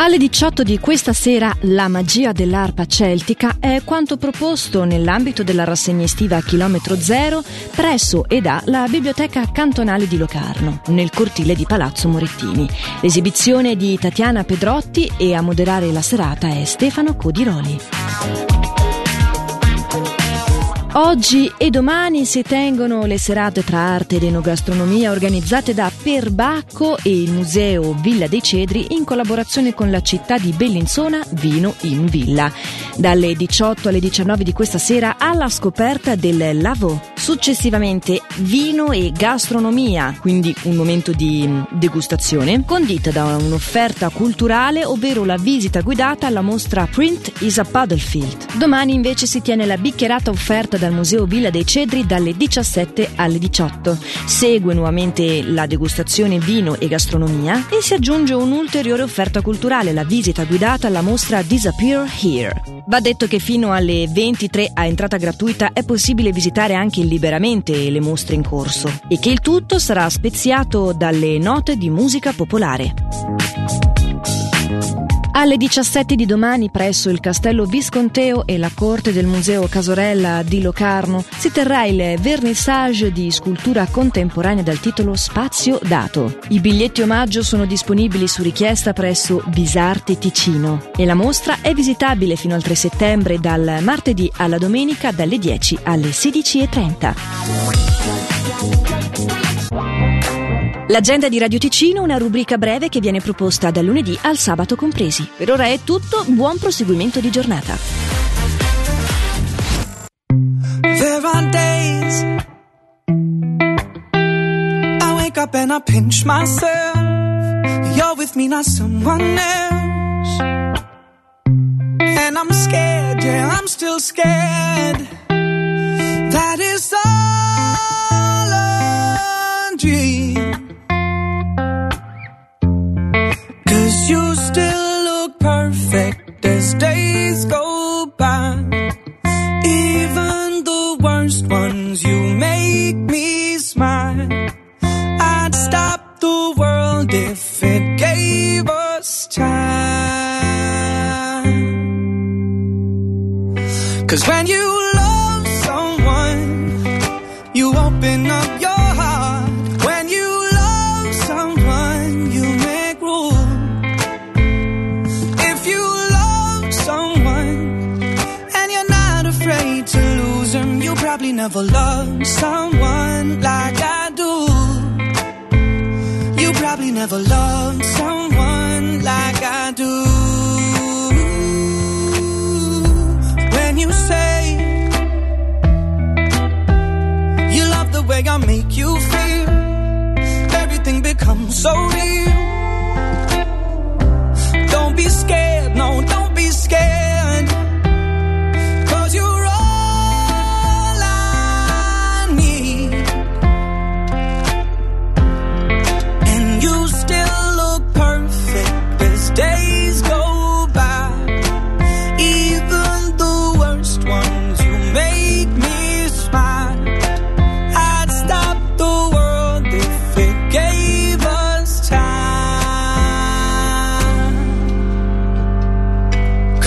Alle 18 di questa sera la magia dell'arpa celtica è quanto proposto nell'ambito della rassegna estiva Chilometro Zero presso ed a la Biblioteca Cantonale di Locarno, nel cortile di Palazzo Morettini. L'esibizione di Tatiana Pedrotti e a moderare la serata è Stefano Codiroli. Oggi e domani si tengono le serate tra arte ed enogastronomia organizzate da Perbacco e il Museo Villa dei Cedri in collaborazione con la città di Bellinzona Vino in Villa. Dalle 18 alle 19 di questa sera alla scoperta del Lavo. Successivamente vino e gastronomia, quindi un momento di mm, degustazione, condita da un'offerta culturale, ovvero la visita guidata alla mostra Print is a Puddlefield. Domani invece si tiene la bicchierata offerta dal Museo Villa dei Cedri dalle 17 alle 18. Segue nuovamente la degustazione vino e gastronomia e si aggiunge un'ulteriore offerta culturale, la visita guidata alla mostra Disappear Here. Va detto che fino alle 23 a entrata gratuita è possibile visitare anche liberamente le mostre in corso e che il tutto sarà speziato dalle note di musica popolare. Alle 17 di domani presso il Castello Visconteo e la Corte del Museo Casorella di Locarno si terrà il vernissage di scultura contemporanea dal titolo Spazio Dato. I biglietti omaggio sono disponibili su richiesta presso Bisarte Ticino e la mostra è visitabile fino al 3 settembre dal martedì alla domenica dalle 10 alle 16.30. L'agenda di Radio Ticino, una rubrica breve che viene proposta dal lunedì al sabato compresi. Per ora è tutto, buon proseguimento di giornata. And I'm scared, yeah, I'm still scared perfect as days go by. Even the worst ones, you make me smile. I'd stop the world if it gave us time. Cause when you never loved someone like I do. You probably never loved someone like I do. When you say you love the way I make you feel, everything becomes so real.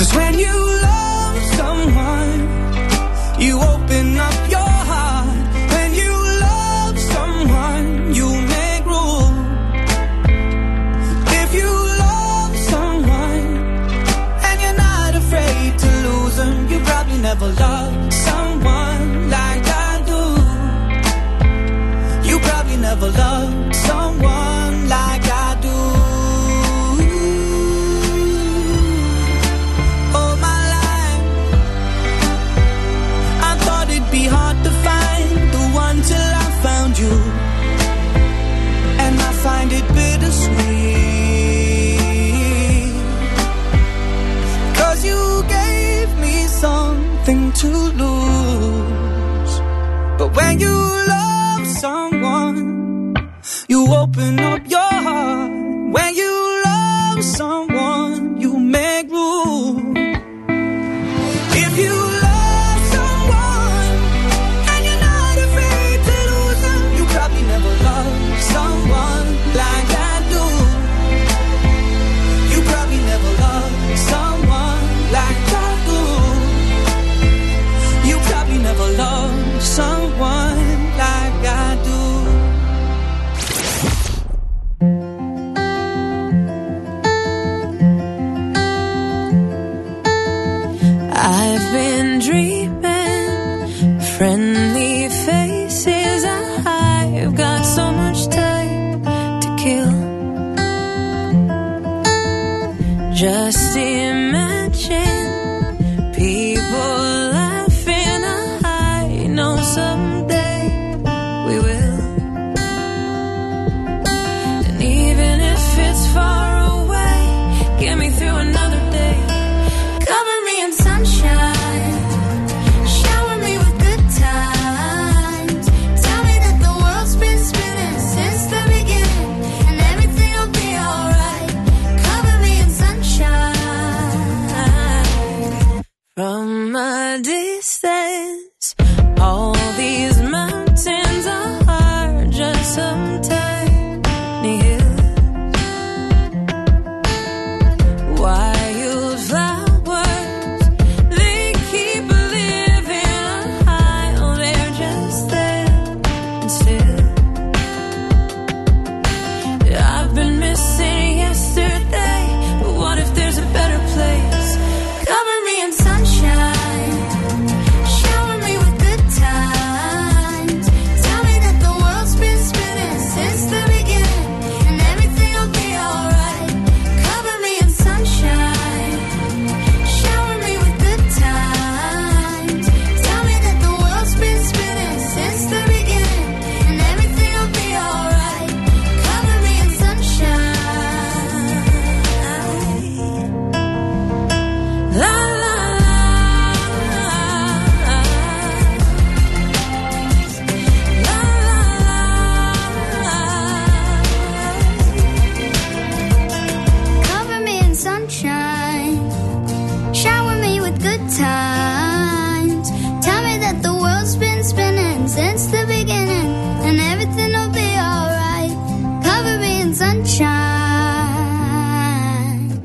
Cause when you love someone, you open up your heart. When you love someone, you make room. If you love someone and you're not afraid to lose them, you probably never love. you love been dreaming. Friendly faces, I've got so much time to kill. Just imagine.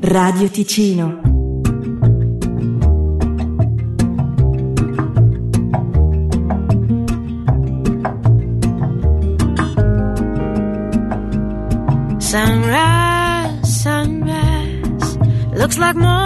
Radio Ticino. Sunrise, sunrise, looks like morning.